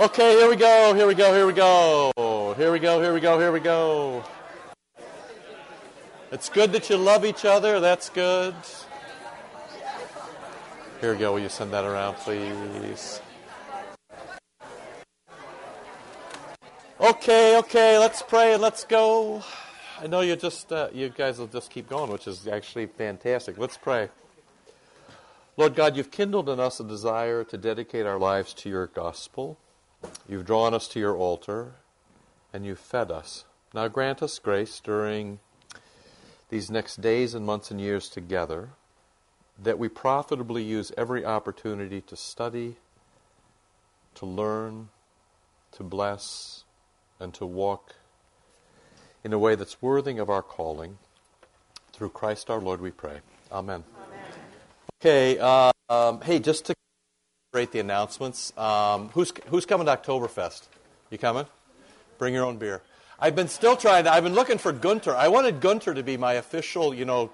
Okay, here we go, here we go, here we go. Here we go, here we go, here we go. It's good that you love each other. That's good. Here we go. Will you send that around, please? Okay, okay, let's pray and let's go. I know you just uh, you guys will just keep going, which is actually fantastic. Let's pray. Lord God, you've kindled in us a desire to dedicate our lives to your gospel. You've drawn us to your altar, and you've fed us. Now grant us grace during these next days and months and years together that we profitably use every opportunity to study, to learn, to bless, and to walk in a way that's worthy of our calling. Through Christ our Lord, we pray. Amen. Amen. Okay, uh, um, hey, just to rate the announcements, um, who's, who's coming to Oktoberfest? You coming? Bring your own beer. I've been still trying. To, I've been looking for Gunter. I wanted Gunter to be my official, you know,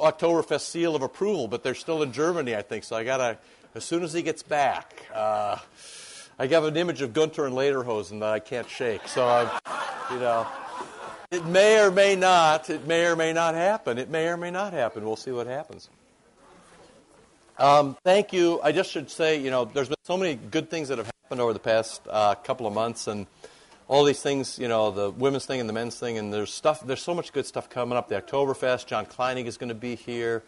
Oktoberfest seal of approval, but they're still in Germany, I think. So I gotta, as soon as he gets back, uh, I have an image of Gunter and Lederhosen that I can't shake. So I'm, you know, it may or may not. It may or may not happen. It may or may not happen. We'll see what happens. Um, thank you. I just should say, you know, there's been so many good things that have happened over the past uh, couple of months, and all these things, you know, the women's thing and the men's thing, and there's stuff, there's so much good stuff coming up. The Oktoberfest, John Kleinig is going to be here.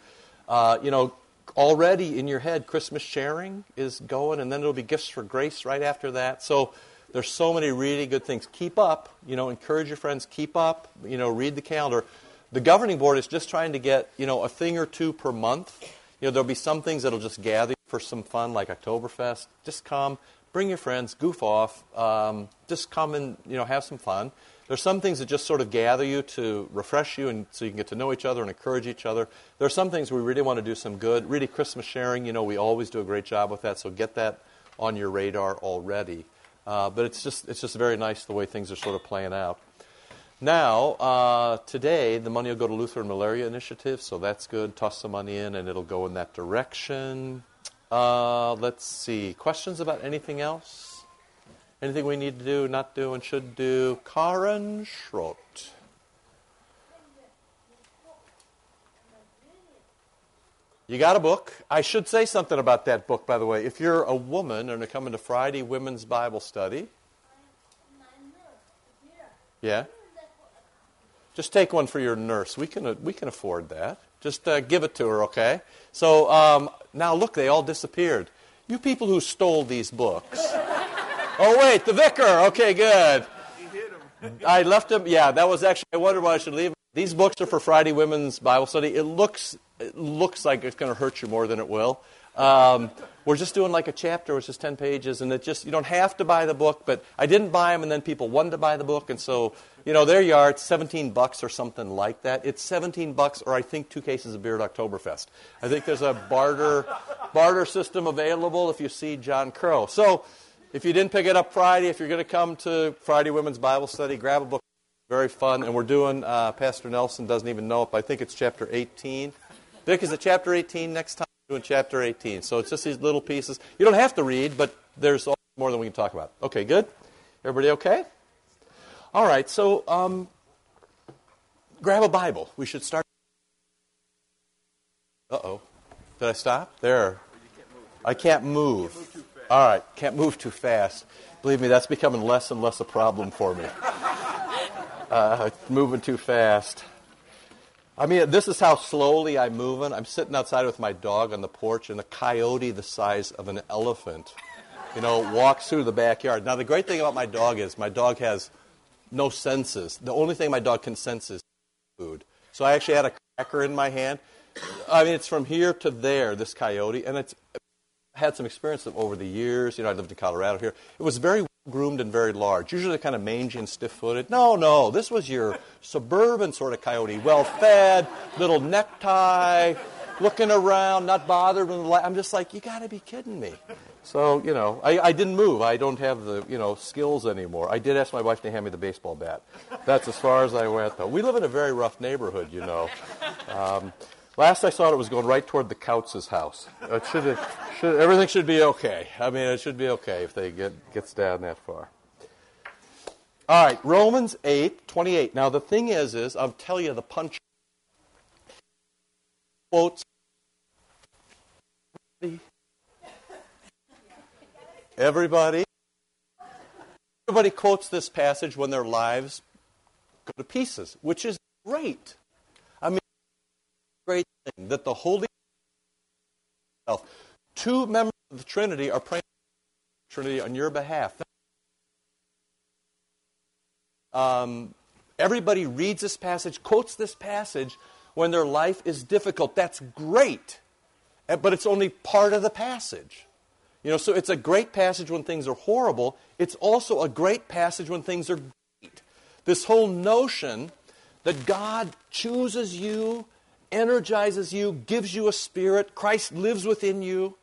Uh, you know, already in your head, Christmas sharing is going, and then it'll be gifts for grace right after that. So there's so many really good things. Keep up, you know, encourage your friends, keep up, you know, read the calendar. The governing board is just trying to get, you know, a thing or two per month. You know, there'll be some things that'll just gather for some fun, like Oktoberfest. Just come, bring your friends, goof off, um, just come and you know have some fun. There's some things that just sort of gather you to refresh you, and so you can get to know each other and encourage each other. There are some things we really want to do some good. Really, Christmas sharing, you know, we always do a great job with that. So get that on your radar already. Uh, but it's just it's just very nice the way things are sort of playing out. Now, uh, today, the money will go to Lutheran Malaria Initiative, so that's good. Toss some money in, and it'll go in that direction. Uh, let's see. Questions about anything else? Anything we need to do, not do, and should do? Karen Schrott. You got a book. I should say something about that book, by the way. If you're a woman and are coming to Friday Women's Bible Study, yeah, just take one for your nurse. We can uh, we can afford that. Just uh, give it to her, okay? So um, now look, they all disappeared. You people who stole these books. oh, wait, the vicar. Okay, good. He hid them. I left them. Yeah, that was actually, I wondered why I should leave. These books are for Friday Women's Bible Study. It looks, it looks like it's going to hurt you more than it will. Um, we're just doing like a chapter, which is 10 pages, and it just, you don't have to buy the book, but I didn't buy them, and then people wanted to buy the book, and so, you know, there you are, it's 17 bucks or something like that. It's 17 bucks, or I think two cases of beer at Oktoberfest. I think there's a barter, barter system available if you see John Crow. So, if you didn't pick it up Friday, if you're going to come to Friday Women's Bible Study, grab a book. Very fun, and we're doing, uh, Pastor Nelson doesn't even know it, but I think it's chapter 18. Vic, is it chapter 18 next time? doing chapter 18. So it's just these little pieces. You don't have to read, but there's more than we can talk about. Okay, good? Everybody okay? All right, so um, grab a Bible. We should start. Uh oh. Did I stop? There. I can't move. All right, can't move too fast. Believe me, that's becoming less and less a problem for me. Uh, moving too fast. I mean, this is how slowly I'm moving. I'm sitting outside with my dog on the porch, and a coyote the size of an elephant, you know, walks through the backyard. Now, the great thing about my dog is my dog has no senses. The only thing my dog can sense is food. So I actually had a cracker in my hand. I mean, it's from here to there, this coyote, and it's had some experience over the years. You know, I lived in Colorado here. It was very groomed and very large, usually kind of mangy and stiff footed. No, no, this was your suburban sort of coyote, well fed, little necktie, looking around, not bothered with the light. I'm just like, you got to be kidding me. So, you know, I, I didn't move. I don't have the, you know, skills anymore. I did ask my wife to hand me the baseball bat. That's as far as I went, though. We live in a very rough neighborhood, you know. Um, Last I saw it, it was going right toward the Kautz's house. It should, should, everything should be okay. I mean, it should be okay if they get gets down that far. All right, Romans 8, 28. Now, the thing is, is I'll tell you the punch. Quotes. Everybody. Everybody quotes this passage when their lives go to pieces, which is great. I mean, great thing that the Holy two members of the Trinity are praying Trinity on your behalf. Um, everybody reads this passage, quotes this passage when their life is difficult. That's great, eh, but it's only part of the passage. You know, so it's a great passage when things are horrible. It's also a great passage when things are great. This whole notion that God chooses you, energizes you, gives you a spirit, Christ lives within you,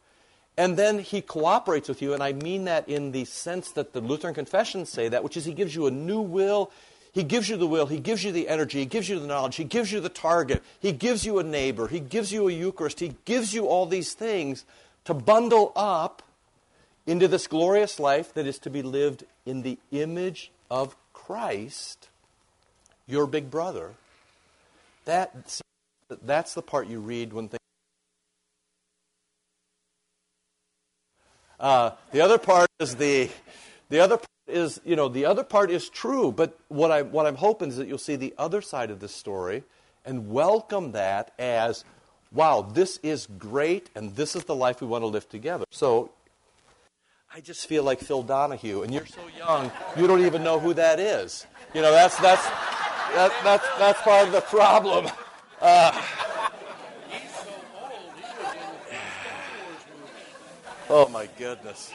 and then he cooperates with you, and I mean that in the sense that the Lutheran confessions say that, which is he gives you a new will. He gives you the will, he gives you the energy, he gives you the knowledge, he gives you the target, he gives you a neighbor, he gives you a Eucharist, he gives you all these things to bundle up into this glorious life that is to be lived in the image of Christ, your big brother. That, that's the part you read when things Uh, the other part is the, the other part is, you know, the other part is true, but what, I, what I'm hoping is that you'll see the other side of this story and welcome that as, wow, this is great and this is the life we want to live together. So I just feel like Phil Donahue, and you're so young, you don't even know who that is. You know, that's, that's, that, that's, that's part of the problem. Uh, Oh my goodness.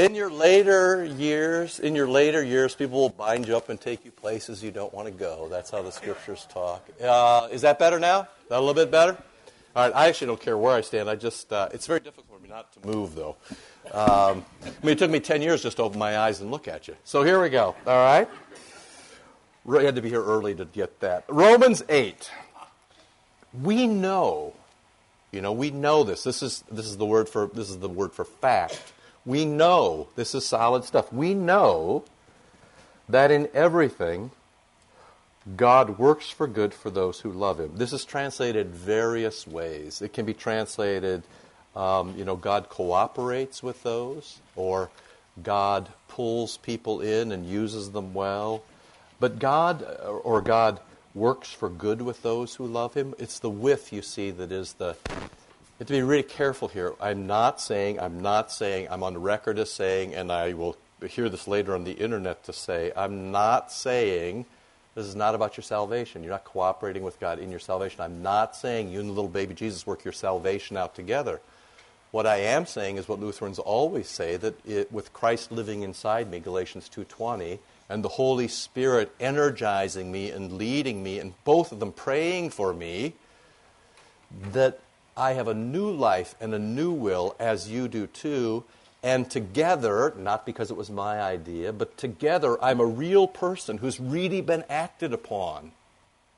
In your later years, in your later years, people will bind you up and take you places you don't want to go. That's how the scriptures talk. Uh, is that better now? Is that a little bit better? All right. I actually don't care where I stand. I just uh, it's very difficult for me not to move, though. Um, I mean, it took me ten years just to open my eyes and look at you. So here we go. All right. You had to be here early to get that. Romans eight we know, you know, we know this. This is this is the word for this is the word for fact. We know this is solid stuff. We know that in everything God works for good for those who love Him. This is translated various ways. It can be translated, um, you know, God cooperates with those, or God pulls people in and uses them well. But God, or God works for good with those who love him. It's the with, you see, that is the. Have to be really careful here. I'm not saying, I'm not saying, I'm on record as saying, and I will hear this later on the internet to say, I'm not saying this is not about your salvation. You're not cooperating with God in your salvation. I'm not saying you and the little baby Jesus work your salvation out together. What I am saying is what Lutherans always say that it, with Christ living inside me, Galatians 2:20, and the Holy Spirit energizing me and leading me, and both of them praying for me, that I have a new life and a new will, as you do too. And together, not because it was my idea, but together, I'm a real person who's really been acted upon.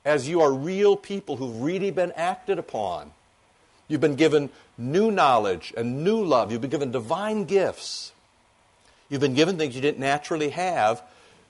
As you are real people who've really been acted upon. You've been given new knowledge and new love. You've been given divine gifts. You've been given things you didn't naturally have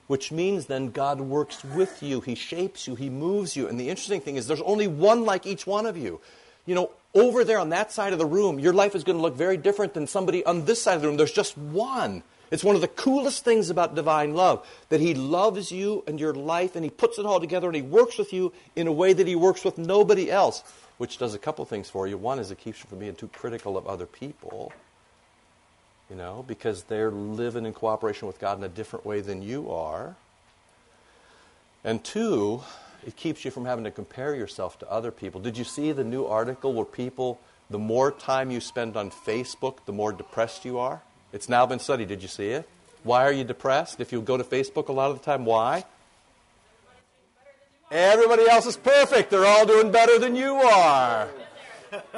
which means then God works with you. He shapes you. He moves you. And the interesting thing is, there's only one like each one of you. You know, over there on that side of the room, your life is going to look very different than somebody on this side of the room. There's just one. It's one of the coolest things about divine love that He loves you and your life, and He puts it all together, and He works with you in a way that He works with nobody else, which does a couple things for you. One is it keeps you from being too critical of other people you know, because they're living in cooperation with God in a different way than you are. And two, it keeps you from having to compare yourself to other people. Did you see the new article where people, the more time you spend on Facebook, the more depressed you are? It's now been studied. Did you see it? Why are you depressed? If you go to Facebook a lot of the time, why? Everybody else is perfect. They're all doing better than you are.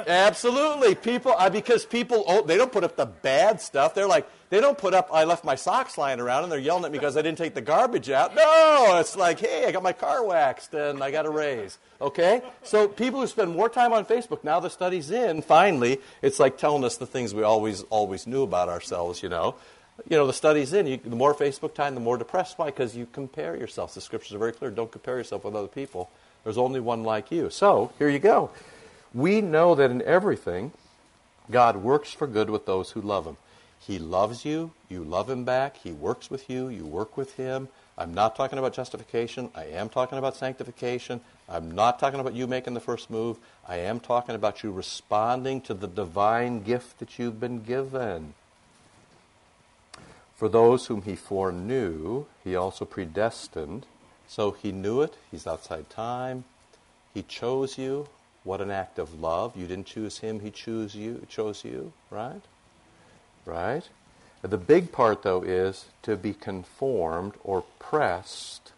Absolutely. People, uh, because people, oh, they don't put up the bad stuff. They're like, they don't put up, I left my socks lying around and they're yelling at me because I didn't take the garbage out. No, it's like, hey, I got my car waxed and I got a raise. Okay? So people who spend more time on Facebook, now the study's in, finally, it's like telling us the things we always, always knew about ourselves, you know. You know, the study's in. You, the more Facebook time, the more depressed. Why? Because you compare yourself. The scriptures are very clear. Don't compare yourself with other people. There's only one like you. So, here you go. We know that in everything, God works for good with those who love Him. He loves you, you love Him back, He works with you, you work with Him. I'm not talking about justification, I am talking about sanctification. I'm not talking about you making the first move, I am talking about you responding to the divine gift that you've been given. For those whom He foreknew, He also predestined. So He knew it, He's outside time. He chose you, what an act of love. You didn't choose him, he chose you, chose you, right? Right? The big part, though, is to be conformed or pressed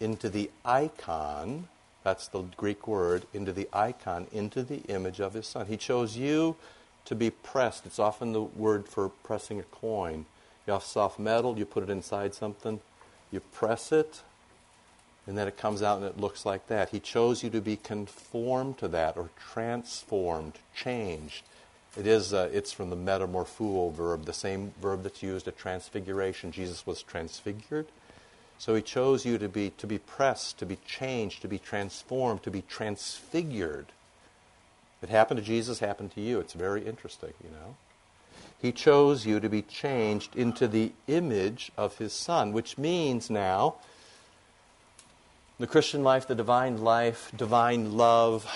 into the icon, that's the Greek word, into the icon, into the image of his son. He chose you to be pressed. It's often the word for pressing a coin. You have soft metal, you put it inside something, you press it, and then it comes out and it looks like that. He chose you to be conformed to that or transformed, changed. It is, uh, it's from the metamorpho verb, the same verb that's used at transfiguration. Jesus was transfigured. So he chose you to be, to be pressed, to be changed, to be transformed, to be transfigured. It happened to Jesus, happened to you. It's very interesting, you know. He chose you to be changed into the image of his Son, which means now the Christian life, the divine life, divine love,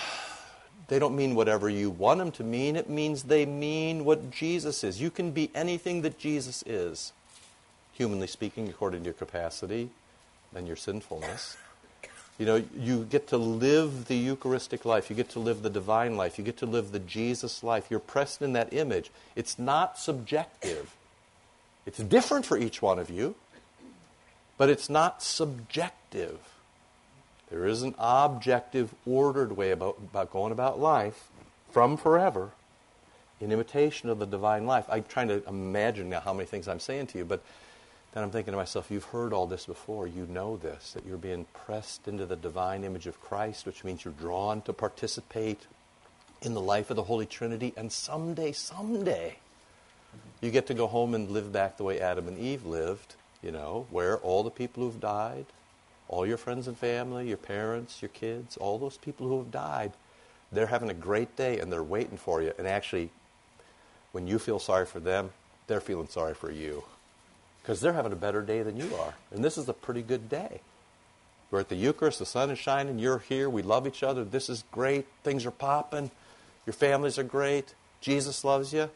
they don't mean whatever you want them to mean. It means they mean what Jesus is. You can be anything that Jesus is, humanly speaking, according to your capacity and your sinfulness. You know, you get to live the Eucharistic life. You get to live the divine life. You get to live the Jesus life. You're pressed in that image. It's not subjective. It's different for each one of you, but it's not subjective. There is an objective, ordered way about, about going about life from forever in imitation of the divine life. I'm trying to imagine now how many things I'm saying to you, but then I'm thinking to myself, you've heard all this before. You know this, that you're being pressed into the divine image of Christ, which means you're drawn to participate in the life of the Holy Trinity. And someday, someday, you get to go home and live back the way Adam and Eve lived, you know, where all the people who've died, all your friends and family, your parents, your kids, all those people who have died, they're having a great day and they're waiting for you. And actually, when you feel sorry for them, they're feeling sorry for you because they're having a better day than you are. And this is a pretty good day. We're at the Eucharist, the sun is shining, you're here, we love each other, this is great, things are popping, your families are great, Jesus loves you,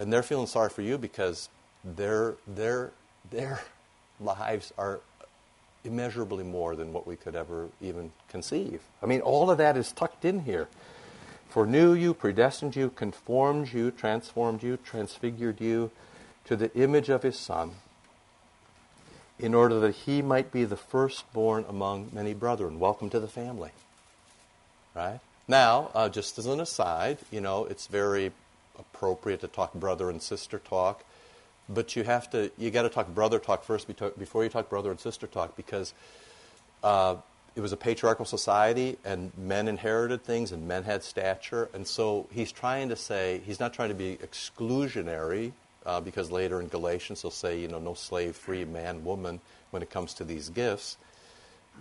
and they're feeling sorry for you because their, their, their lives are immeasurably more than what we could ever even conceive. I mean, all of that is tucked in here. For Foreknew you, predestined you, conformed you, transformed you, transfigured you to the image of his Son, in order that he might be the firstborn among many brethren. Welcome to the family. Right? Now, uh, just as an aside, you know, it's very appropriate to talk brother and sister talk but you have to you got to talk brother talk first before you talk brother and sister talk because uh, it was a patriarchal society and men inherited things and men had stature. And so he's trying to say he's not trying to be exclusionary uh, because later in galatians he'll say you know no slave free man woman when it comes to these gifts.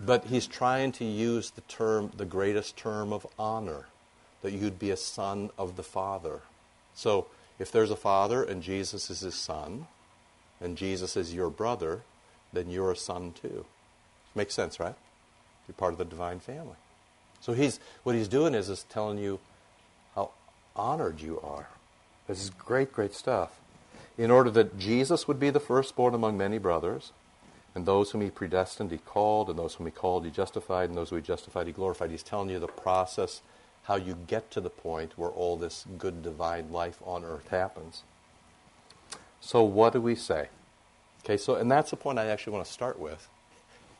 But he's trying to use the term the greatest term of honor that you'd be a son of the father. So if there's a father and Jesus is his son, and Jesus is your brother, then you're a son too. Makes sense, right? You're part of the divine family. So he's what he's doing is is telling you how honored you are. This is great, great stuff. In order that Jesus would be the firstborn among many brothers, and those whom he predestined he called, and those whom he called he justified, and those whom he justified he glorified. He's telling you the process how you get to the point where all this good divine life on earth happens. So, what do we say? Okay, so, and that's the point I actually want to start with,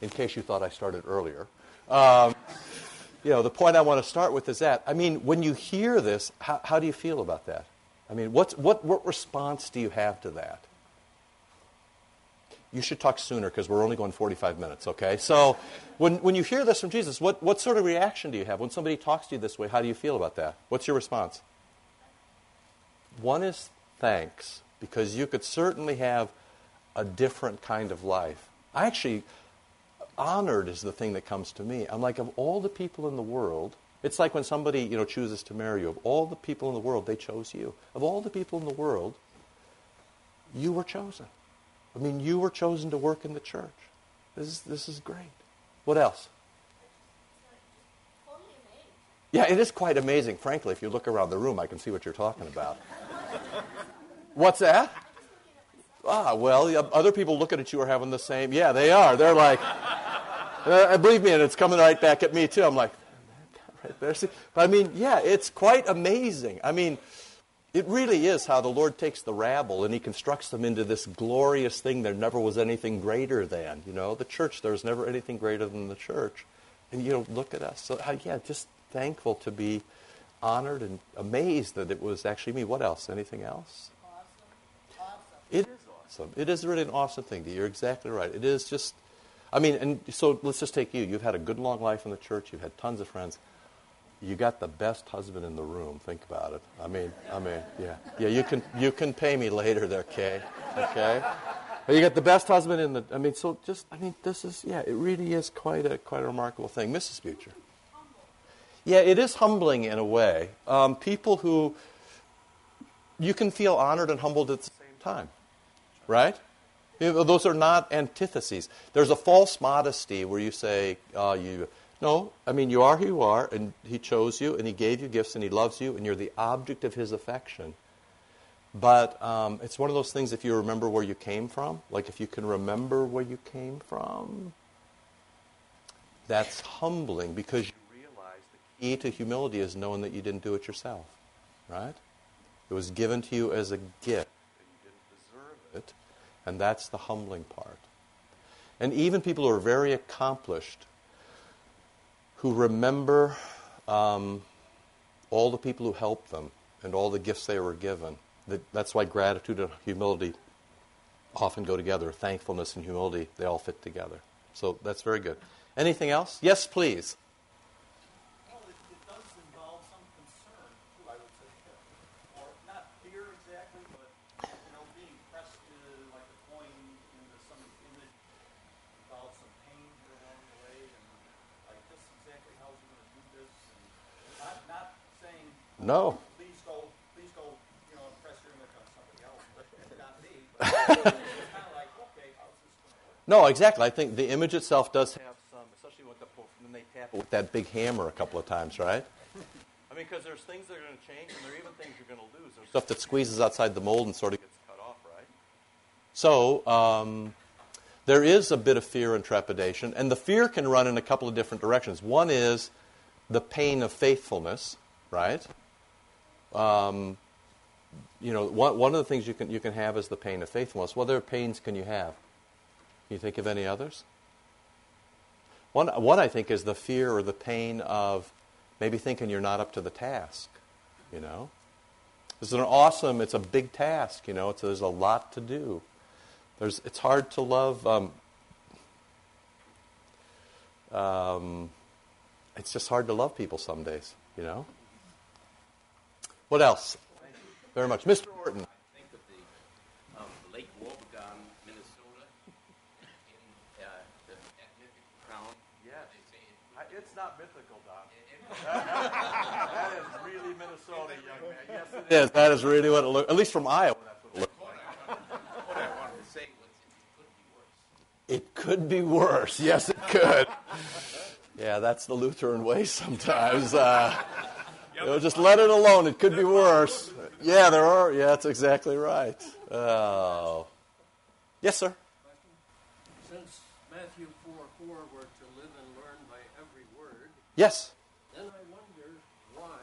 in case you thought I started earlier. Um, you know, the point I want to start with is that. I mean, when you hear this, how, how do you feel about that? I mean, what's, what, what response do you have to that? You should talk sooner because we're only going 45 minutes, okay? So, when, when you hear this from Jesus, what, what sort of reaction do you have? When somebody talks to you this way, how do you feel about that? What's your response? One is thanks, because you could certainly have a different kind of life. I actually, honored is the thing that comes to me. I'm like, of all the people in the world, it's like when somebody, you know, chooses to marry you. Of all the people in the world, they chose you. Of all the people in the world, you were chosen. I mean, you were chosen to work in the church. This is, this is great. What else? Yeah, it is quite amazing. Frankly, if you look around the room, I can see what you're talking about. What's that? Ah, well, other people looking at you are having the same. Yeah, they are. They're like, uh, believe me, and it's coming right back at me too. I'm like, right there. See? But I mean, yeah, it's quite amazing. I mean, it really is how the Lord takes the rabble and He constructs them into this glorious thing. There never was anything greater than. You know, the church. There was never anything greater than the church. And you know, look at us. So uh, yeah, just thankful to be honored and amazed that it was actually me. What else? Anything else? Awesome. Awesome. It is awesome. It is really an awesome thing. You're exactly right. It is just. I mean, and so let's just take you. You've had a good long life in the church. You've had tons of friends. You got the best husband in the room. Think about it. I mean, I mean, yeah, yeah. You can you can pay me later, there, Kay. Okay. You got the best husband in the. I mean, so just. I mean, this is yeah. It really is quite a quite a remarkable thing, Mrs. Butcher. Yeah, it is humbling in a way. Um, people who you can feel honored and humbled at the same time, right? You know, those are not antitheses. There's a false modesty where you say, uh, you, no, I mean, you are who you are, and He chose you, and He gave you gifts, and He loves you, and you're the object of His affection. But um, it's one of those things if you remember where you came from, like if you can remember where you came from, that's humbling because you realize the key to humility is knowing that you didn't do it yourself, right? It was given to you as a gift, and you didn't deserve it and that's the humbling part. And even people who are very accomplished, who remember um, all the people who helped them and all the gifts they were given. That, that's why gratitude and humility often go together. Thankfulness and humility, they all fit together. So that's very good. Anything else? Yes, please. No. Please go, please go, you know, impress your image on somebody else, but not me. But kind of like, okay, how's this going to work? No, exactly. I think the image itself does have some, especially with the, when they tap it with that big hammer a couple of times, right? I mean, because there's things that are going to change, and there are even things you're going to lose. There's stuff that squeezes outside the mold and sort of gets cut off, right? So, um, there is a bit of fear and trepidation, and the fear can run in a couple of different directions. One is the pain of faithfulness, right? Um, you know, one, one of the things you can, you can have is the pain of faithfulness. What other pains can you have? Can you think of any others? One, one, I think, is the fear or the pain of maybe thinking you're not up to the task, you know? It's an awesome, it's a big task, you know, it's, there's a lot to do. There's, it's hard to love. Um, um, it's just hard to love people some days, you know? What else? Very much. Mr. Orton. I think of the um, Lake Wobegon, Minnesota, in uh, the mythical crown. Yes. It's not mythical, Don. that is really Minnesota, young man. Yes, it is. That is really what it looks At least from Iowa, that's what it looks like. What I wanted to say was it could be worse. It could be worse. Yes, it could. yeah, that's the Lutheran way sometimes. Uh, you know, just let it alone. It could be worse. Yeah, there are. Yeah, that's exactly right. Oh. Yes, sir. Since Matthew 4 4, we're to live and learn by every word. Yes. Then I wonder why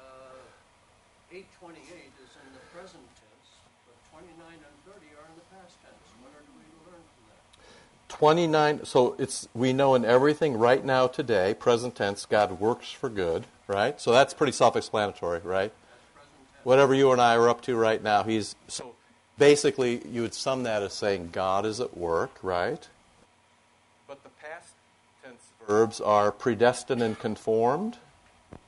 uh, 828 is in the present tense, but 29 and 30 are in the past tense. What are we to learn from that? 29 so it's we know in everything right now today present tense god works for good right? So that's pretty self-explanatory right? Whatever you and i are up to right now he's so basically you would sum that as saying god is at work right? But the past tense verbs are predestined and conformed.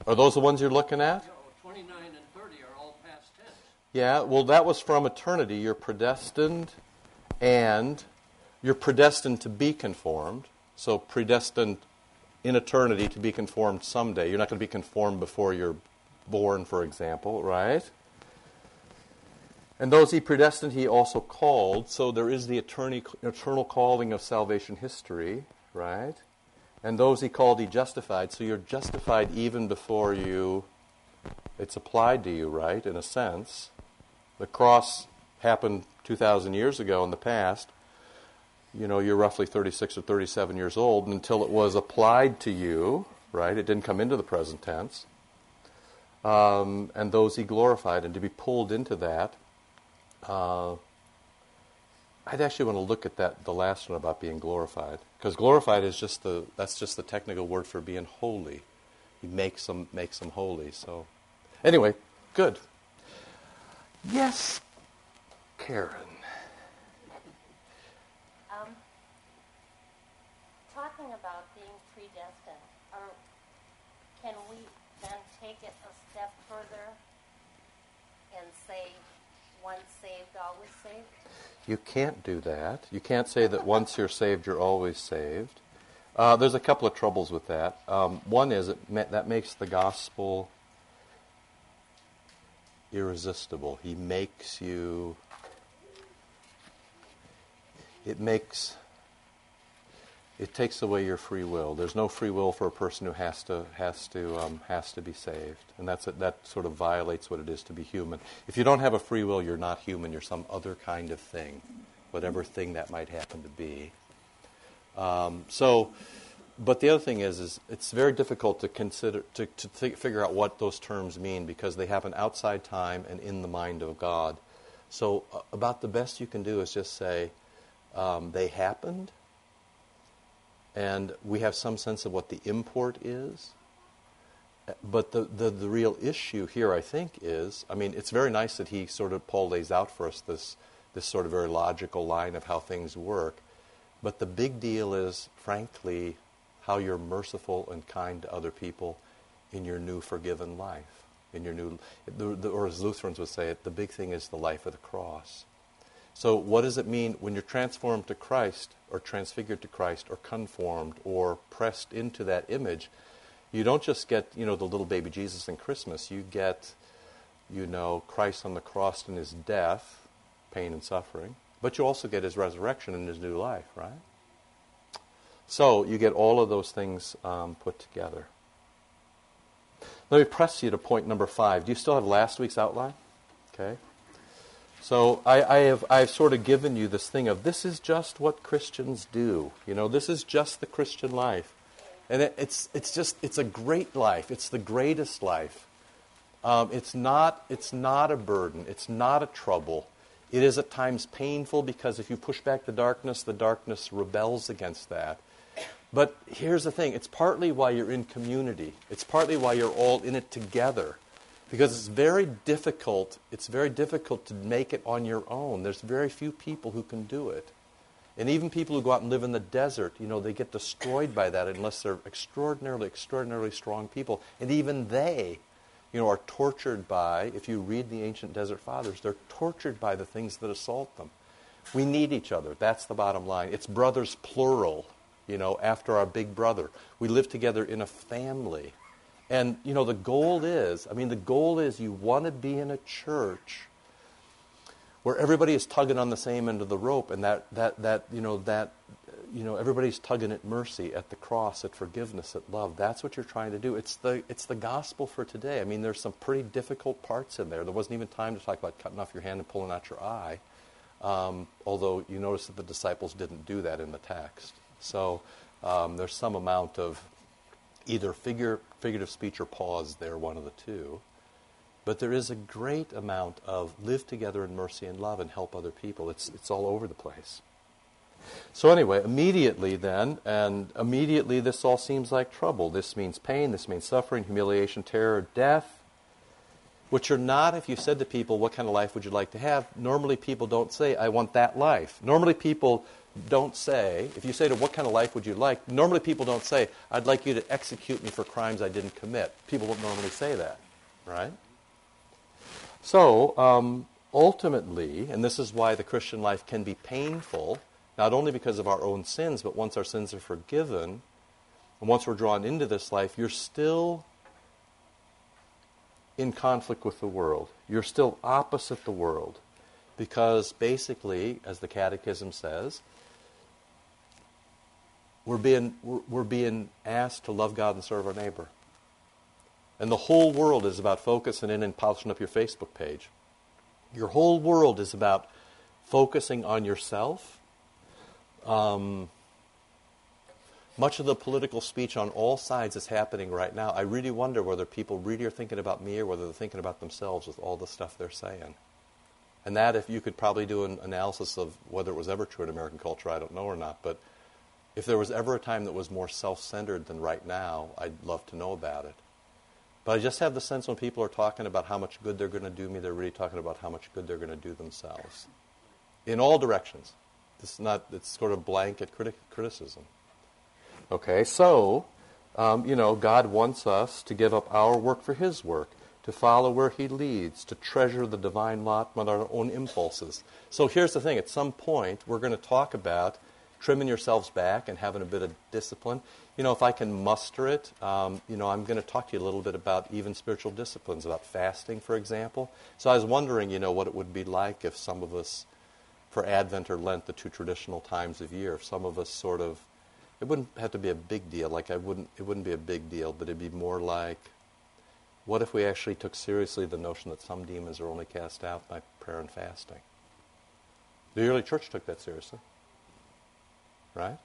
Are those the ones you're looking at? You know, 29 and 30 are all past tense. yeah well that was from eternity. You're predestined and you're predestined to be conformed. So, predestined in eternity to be conformed someday. You're not going to be conformed before you're born, for example, right? And those he predestined, he also called. So, there is the eternal, calling of salvation history, right? And those he called, he justified. So, you're justified even before you, it's applied to you, right, in a sense. The cross happened 2,000 years ago in the past you know, you're roughly 36 or 37 years old until it was applied to you, right? It didn't come into the present tense. Um, and those he glorified, and to be pulled into that, uh, I'd actually want to look at that the last one about being glorified, because glorified is just the that's just the technical word for being holy. He makes them makes them holy. So, anyway, good. Yes, Karen. Um, talking about being predestined, or can we then take it a step further and say, once saved, always saved? You can't do that. You can't say that once you're saved, you're always saved. Uh, there's a couple of troubles with that. Um, one is it ma- that makes the gospel irresistible. He makes you. It makes. It takes away your free will. There's no free will for a person who has to has to um, has to be saved, and that's that sort of violates what it is to be human. If you don't have a free will, you're not human. You're some other kind of thing, whatever thing that might happen to be. Um, so, but the other thing is, is it's very difficult to consider to, to th- figure out what those terms mean because they happen outside time and in the mind of God. So, uh, about the best you can do is just say um, they happened, and we have some sense of what the import is. But the, the, the real issue here, I think, is I mean, it's very nice that he sort of, Paul lays out for us this, this sort of very logical line of how things work. But the big deal is, frankly, how you're merciful and kind to other people in your new forgiven life. In your new, the, the, or as Lutherans would say it, the big thing is the life of the cross. So, what does it mean when you're transformed to Christ, or transfigured to Christ, or conformed, or pressed into that image? You don't just get, you know, the little baby Jesus in Christmas. You get, you know, Christ on the cross and his death, pain and suffering, but you also get his resurrection and his new life, right? So you get all of those things um, put together. Let me press you to point number five. Do you still have last week's outline? Okay. So I, I have I've sort of given you this thing of this is just what Christians do. You know, this is just the Christian life, and it, it's it's just it's a great life. It's the greatest life. Um, it's not it's not a burden. It's not a trouble. It is at times painful because if you push back the darkness, the darkness rebels against that. But here's the thing it's partly why you're in community, it's partly why you're all in it together. Because it's very difficult, it's very difficult to make it on your own. There's very few people who can do it. And even people who go out and live in the desert, you know, they get destroyed by that unless they're extraordinarily, extraordinarily strong people. And even they, you know, are tortured by, if you read the ancient desert fathers, they're tortured by the things that assault them. We need each other. That's the bottom line. It's brothers plural, you know, after our big brother. We live together in a family. And, you know, the goal is, I mean, the goal is you want to be in a church where everybody is tugging on the same end of the rope and that, that, that you know, that, you know, everybody's tugging at mercy, at the cross, at forgiveness, at love. That's what you're trying to do. It's the, it's the gospel for today. I mean, there's some pretty difficult parts in there. There wasn't even time to talk about cutting off your hand and pulling out your eye. Um, although you notice that the disciples didn't do that in the text. So um, there's some amount of either figure, figurative speech or pause there, one of the two. But there is a great amount of live together in mercy and love and help other people. It's, it's all over the place. So, anyway, immediately then, and immediately this all seems like trouble. This means pain, this means suffering, humiliation, terror, death, which are not, if you said to people, What kind of life would you like to have? Normally people don't say, I want that life. Normally people don't say, if you say to what kind of life would you like, normally people don't say, I'd like you to execute me for crimes I didn't commit. People don't normally say that, right? So, um, ultimately, and this is why the Christian life can be painful, not only because of our own sins, but once our sins are forgiven, and once we're drawn into this life, you're still in conflict with the world. You're still opposite the world. Because basically, as the Catechism says, we're being, we're, being asked to love God and serve our neighbor. And the whole world is about focusing in and polishing up your Facebook page. Your whole world is about focusing on yourself. Um, much of the political speech on all sides is happening right now. I really wonder whether people really are thinking about me or whether they're thinking about themselves with all the stuff they're saying. And that, if you could probably do an analysis of whether it was ever true in American culture, I don't know or not, but if there was ever a time that was more self centered than right now, I'd love to know about it. But I just have the sense when people are talking about how much good they're going to do me, they're really talking about how much good they're going to do themselves. In all directions. It's not, it's sort of blanket criti- criticism. Okay, so, um, you know, God wants us to give up our work for His work, to follow where He leads, to treasure the divine lot with our own impulses. So here's the thing at some point, we're going to talk about trimming yourselves back and having a bit of discipline you know, if I can muster it, um, you know, I'm going to talk to you a little bit about even spiritual disciplines, about fasting, for example. So I was wondering, you know, what it would be like if some of us, for Advent or Lent, the two traditional times of year, if some of us sort of, it wouldn't have to be a big deal. Like I wouldn't, it wouldn't be a big deal, but it'd be more like, what if we actually took seriously the notion that some demons are only cast out by prayer and fasting? The early church took that seriously, right?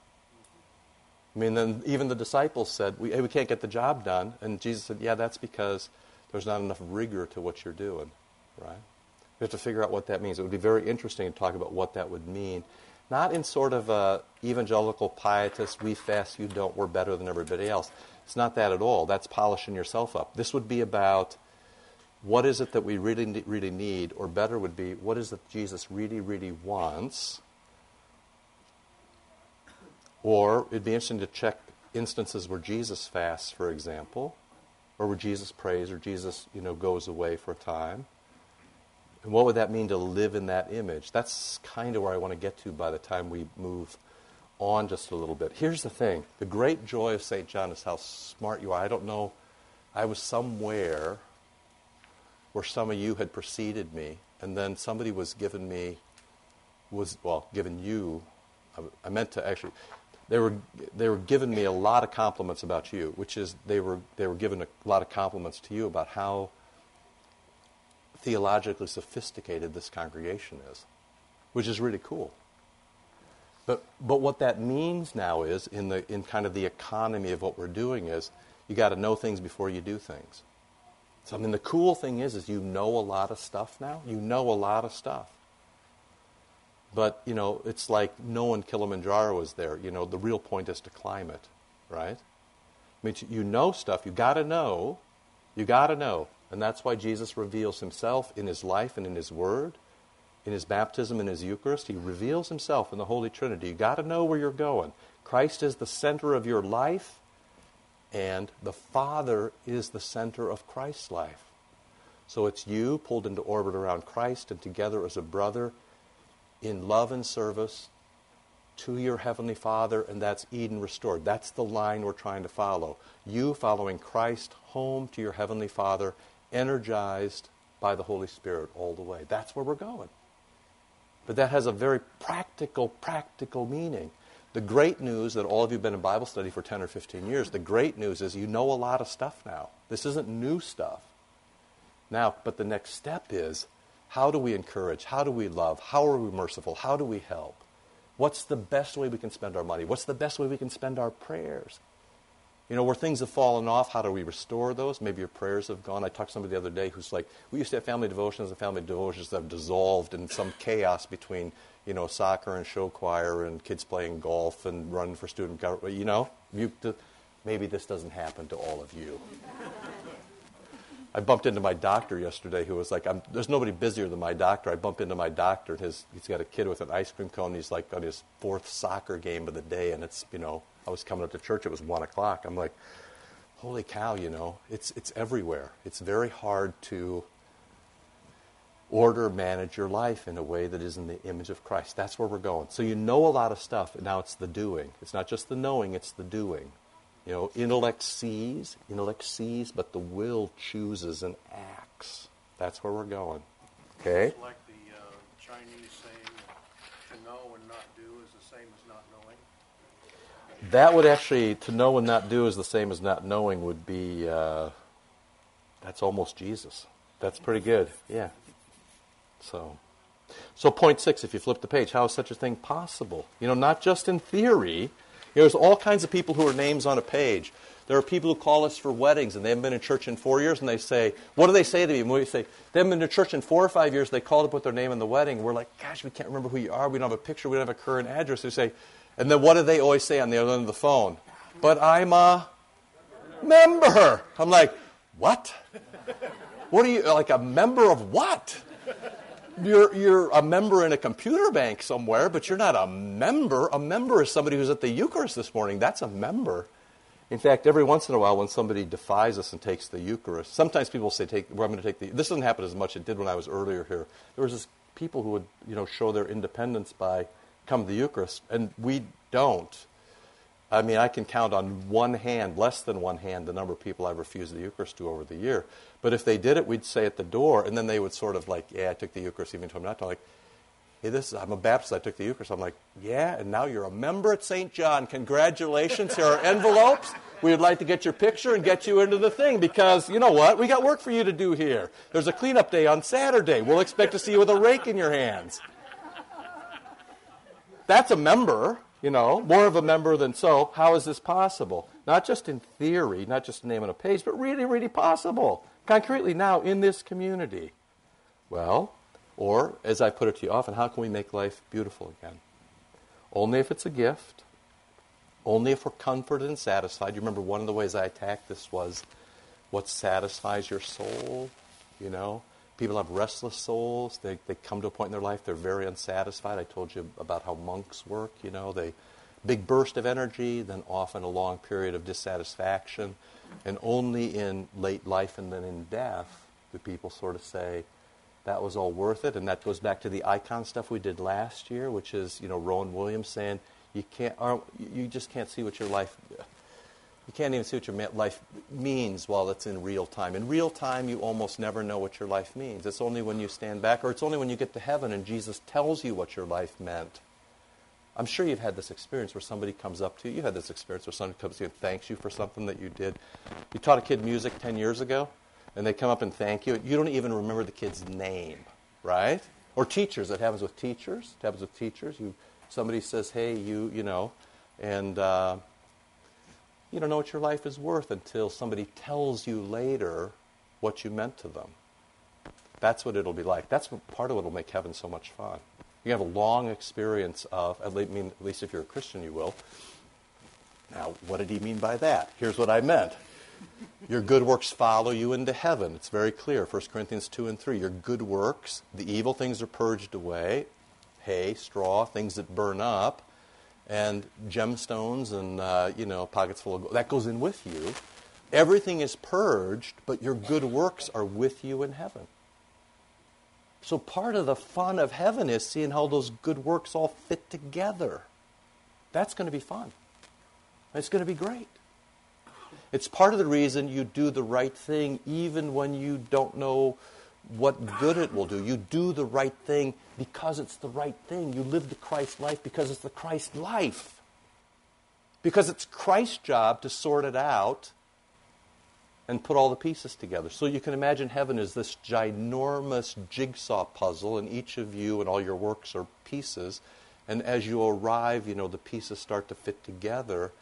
I mean, then even the disciples said, we, hey, we can't get the job done. And Jesus said, yeah, that's because there's not enough rigor to what you're doing, right? We have to figure out what that means. It would be very interesting to talk about what that would mean. Not in sort of a evangelical pietist, we fast, you don't, we're better than everybody else. It's not that at all. That's polishing yourself up. This would be about what is it that we really, really need, or better would be, what is it Jesus really, really wants or it'd be interesting to check instances where Jesus fasts, for example, or where Jesus prays, or Jesus, you know, goes away for a time. And what would that mean to live in that image? That's kind of where I want to get to by the time we move on just a little bit. Here's the thing the great joy of St. John is how smart you are. I don't know, I was somewhere where some of you had preceded me, and then somebody was given me, was, well, given you, I, I meant to actually, they were they were giving me a lot of compliments about you, which is they were they were giving a lot of compliments to you about how theologically sophisticated this congregation is, which is really cool. But but what that means now is in the in kind of the economy of what we're doing is you got to know things before you do things. So I mean the cool thing is is you know a lot of stuff now. You know a lot of stuff. But, you know, it's like no one Kilimanjaro is there. You know, the real point is to climb it, right? I mean, you know stuff. You got to know. You got to know. And that's why Jesus reveals himself in his life and in his word, in his baptism and his Eucharist. He reveals himself in the Holy Trinity. You got to know where you're going. Christ is the center of your life, and the Father is the center of Christ's life. So it's you pulled into orbit around Christ and together as a brother in love and service to your Heavenly Father, and that's Eden restored. That's the line we're trying to follow. You following Christ home to your Heavenly Father, energized by the Holy Spirit all the way. That's where we're going. But that has a very practical, practical meaning. The great news that all of you have been in Bible study for 10 or 15 years, the great news is you know a lot of stuff now. This isn't new stuff. Now, but the next step is how do we encourage? How do we love? How are we merciful? How do we help? What's the best way we can spend our money? What's the best way we can spend our prayers? You know, where things have fallen off, how do we restore those? Maybe your prayers have gone. I talked to somebody the other day who's like, we used to have family devotions, and family devotions have dissolved in some chaos between, you know, soccer and show choir and kids playing golf and running for student government. You know, you, maybe this doesn't happen to all of you. I bumped into my doctor yesterday who was like, there's nobody busier than my doctor. I bump into my doctor, and his, he's got a kid with an ice cream cone. He's like on his fourth soccer game of the day, and it's, you know, I was coming up to church, it was 1 o'clock. I'm like, holy cow, you know, it's, it's everywhere. It's very hard to order, manage your life in a way that is in the image of Christ. That's where we're going. So you know a lot of stuff, now it's the doing. It's not just the knowing, it's the doing. You know, intellect sees, intellect sees, but the will chooses and acts. That's where we're going. Okay? It's like the uh, Chinese saying, to know and not do is the same as not knowing. That would actually, to know and not do is the same as not knowing, would be, uh, that's almost Jesus. That's pretty good. Yeah. So. So, point six, if you flip the page, how is such a thing possible? You know, not just in theory, there's all kinds of people who are names on a page. There are people who call us for weddings and they haven't been in church in four years and they say, What do they say to me? When we say, They haven't been in church in four or five years, they called to put their name in the wedding. We're like, Gosh, we can't remember who you are. We don't have a picture. We don't have a current address. They say, And then what do they always say on the other end of the phone? But I'm a member. I'm like, What? What are you, like a member of what? You're, you're a member in a computer bank somewhere, but you're not a member. A member is somebody who's at the Eucharist this morning. That's a member. In fact, every once in a while, when somebody defies us and takes the Eucharist, sometimes people say, "Take, well, I'm going to take the." This doesn't happen as much. As it did when I was earlier here. There was this people who would, you know, show their independence by come to the Eucharist, and we don't. I mean, I can count on one hand, less than one hand, the number of people I've refused the Eucharist to over the year. But if they did it, we'd say at the door, and then they would sort of like, yeah, I took the Eucharist, even though I'm not. I'm like, hey, this is, I'm a Baptist, I took the Eucharist. I'm like, yeah, and now you're a member at St. John. Congratulations. Here are envelopes. We would like to get your picture and get you into the thing because, you know what? We got work for you to do here. There's a cleanup day on Saturday. We'll expect to see you with a rake in your hands. That's a member you know, more of a member than so. How is this possible? Not just in theory, not just name on a page, but really, really possible. Concretely now in this community. Well, or as I put it to you often, how can we make life beautiful again? Only if it's a gift. Only if we're comforted and satisfied. You remember one of the ways I attacked this was what satisfies your soul, you know? People have restless souls. They, they come to a point in their life they're very unsatisfied. I told you about how monks work. You know, they big burst of energy, then often a long period of dissatisfaction, and only in late life and then in death do people sort of say that was all worth it. And that goes back to the icon stuff we did last year, which is you know Rowan Williams saying you can't you just can't see what your life you can't even see what your life means while it's in real time. In real time, you almost never know what your life means. It's only when you stand back, or it's only when you get to heaven and Jesus tells you what your life meant. I'm sure you've had this experience where somebody comes up to you. You had this experience where somebody comes to you and thanks you for something that you did. You taught a kid music 10 years ago, and they come up and thank you. You don't even remember the kid's name, right? Or teachers. It happens with teachers. It happens with teachers. You, somebody says, hey, you, you know, and. Uh, you don't know what your life is worth until somebody tells you later what you meant to them. That's what it'll be like. That's part of what will make heaven so much fun. You have a long experience of, I mean, at least if you're a Christian, you will. Now, what did he mean by that? Here's what I meant. Your good works follow you into heaven. It's very clear. 1 Corinthians 2 and 3. Your good works, the evil things are purged away hay, straw, things that burn up and gemstones and uh, you know pockets full of gold. That goes in with you. Everything is purged, but your good works are with you in heaven. So part of the fun of heaven is seeing how those good works all fit together. That's going to be fun. It's going to be great. It's part of the reason you do the right thing even when you don't know what good it will do. You do the right thing because it's the right thing. You live the Christ life because it's the Christ life. Because it's Christ's job to sort it out and put all the pieces together. So you can imagine heaven is this ginormous jigsaw puzzle, and each of you and all your works are pieces. And as you arrive, you know, the pieces start to fit together.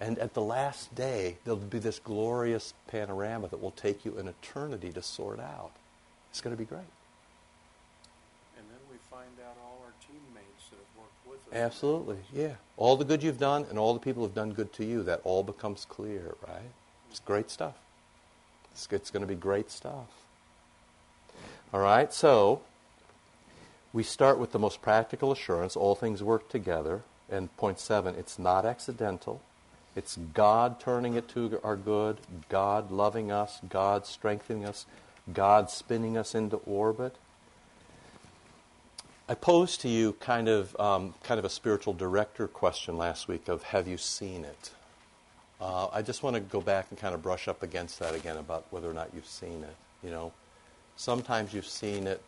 And at the last day, there'll be this glorious panorama that will take you an eternity to sort out. It's going to be great. And then we find out all our teammates that have worked with us. Absolutely, yeah. All the good you've done and all the people who've done good to you, that all becomes clear, right? It's great stuff. It's, it's going to be great stuff. All right, so we start with the most practical assurance all things work together. And point seven, it's not accidental. It's God turning it to our good, God loving us, God strengthening us, God spinning us into orbit. I posed to you kind of um, kind of a spiritual director question last week of have you seen it? Uh, I just want to go back and kind of brush up against that again about whether or not you've seen it. You know, sometimes you've seen it.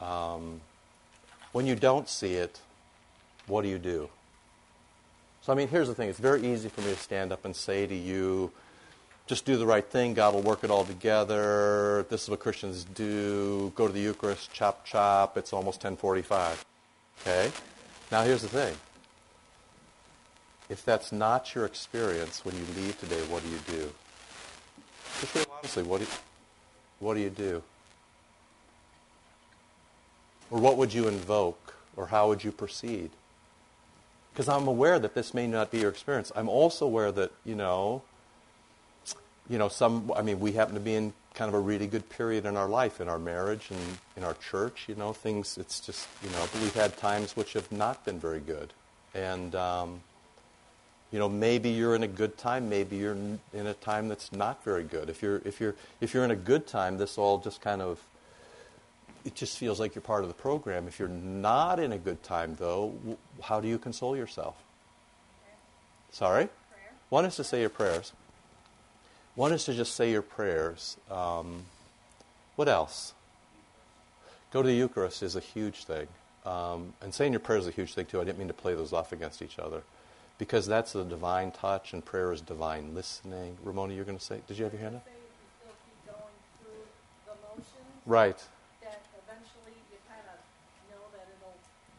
Um, when you don't see it, what do you do? So I mean, here's the thing: it's very easy for me to stand up and say to you, just do the right thing. God will work it all together. This is what Christians do. Go to the Eucharist, chop chop. It's almost 1045. Okay? Now here's the thing. If that's not your experience when you leave today, what do you do? Just real honestly, what do you, what do you do? Or what would you invoke? Or how would you proceed? Because I'm aware that this may not be your experience. I'm also aware that, you know, you know, some, I mean, we happen to be in kind of a really good period in our life, in our marriage and in our church, you know, things, it's just, you know, we've had times which have not been very good. And, um, you know, maybe you're in a good time, maybe you're in a time that's not very good. If you're, if you're, if you're in a good time, this all just kind of, it just feels like you're part of the program. If you're not in a good time, though, how do you console yourself? Sorry? Prayer. One is to say your prayers. One is to just say your prayers. Um, what else? Go to the Eucharist is a huge thing. Um, and saying your prayers is a huge thing, too. I didn't mean to play those off against each other. Because that's the divine touch, and prayer is divine listening. Ramona, you're going to say, did you have your hand up? Say if you still keep going through the motions, Right, that eventually you kind of know that it'll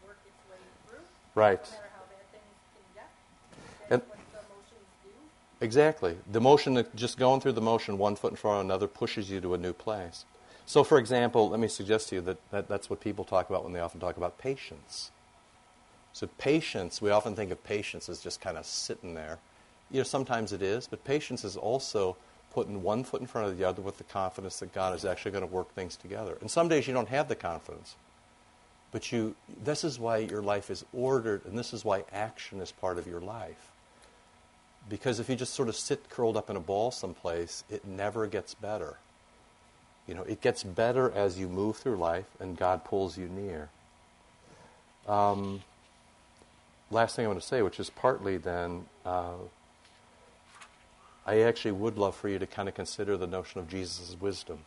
work its way through, right. no matter how bad things can get. And- the. Exactly. The motion, that just going through the motion one foot in front of another, pushes you to a new place. So, for example, let me suggest to you that, that that's what people talk about when they often talk about patience. So, patience, we often think of patience as just kind of sitting there. You know, sometimes it is, but patience is also putting one foot in front of the other with the confidence that God is actually going to work things together. And some days you don't have the confidence. But you, this is why your life is ordered, and this is why action is part of your life. Because if you just sort of sit curled up in a ball someplace, it never gets better. You know, it gets better as you move through life and God pulls you near. Um, last thing I want to say, which is partly then, uh, I actually would love for you to kind of consider the notion of Jesus' wisdom.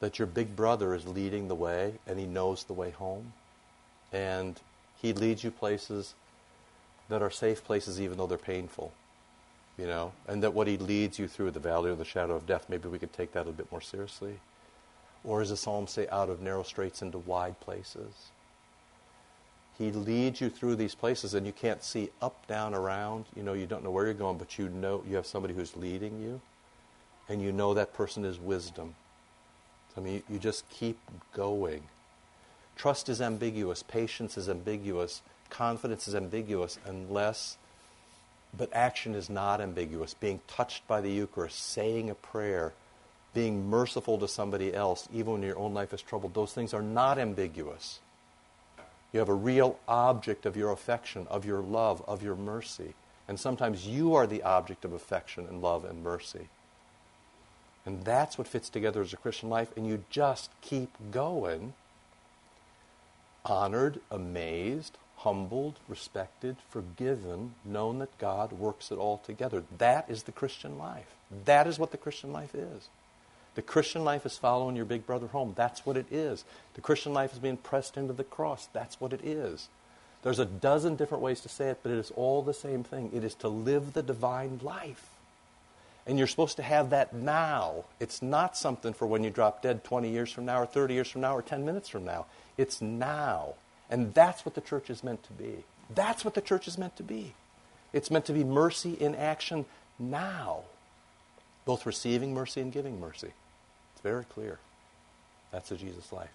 That your big brother is leading the way and he knows the way home. And he leads you places that are safe places even though they're painful. You know, and that what he leads you through the valley of the shadow of death, maybe we could take that a bit more seriously. Or as the psalm say, out of narrow straits into wide places. He leads you through these places and you can't see up, down, around. You know, you don't know where you're going, but you know you have somebody who's leading you. And you know that person is wisdom. I mean, you, you just keep going. Trust is ambiguous, patience is ambiguous, confidence is ambiguous unless, but action is not ambiguous. Being touched by the Eucharist, saying a prayer, being merciful to somebody else, even when your own life is troubled, those things are not ambiguous. You have a real object of your affection, of your love, of your mercy. And sometimes you are the object of affection and love and mercy. And that's what fits together as a Christian life. And you just keep going, honored, amazed, humbled, respected, forgiven, known that God works it all together. That is the Christian life. That is what the Christian life is. The Christian life is following your big brother home. That's what it is. The Christian life is being pressed into the cross. That's what it is. There's a dozen different ways to say it, but it is all the same thing. It is to live the divine life. And you're supposed to have that now. It's not something for when you drop dead 20 years from now, or 30 years from now, or 10 minutes from now. It's now. And that's what the church is meant to be. That's what the church is meant to be. It's meant to be mercy in action now, both receiving mercy and giving mercy. Very clear. That's a Jesus life.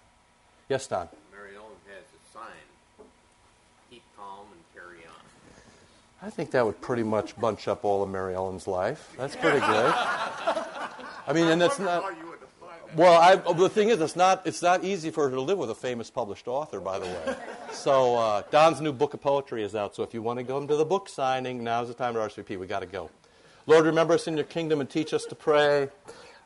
Yes, Don. Mary Ellen has a sign, keep calm and carry on. I think that would pretty much bunch up all of Mary Ellen's life. That's pretty good. I mean, and that's not. Well, I, the thing is, it's not. It's not easy for her to live with a famous published author, by the way. So uh, Don's new book of poetry is out. So if you want to go to the book signing, now's the time to RSVP. We got to go. Lord, remember us in your kingdom and teach us to pray.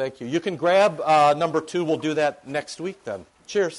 thank you. You can grab uh, number two. We'll do that next week then. Cheers.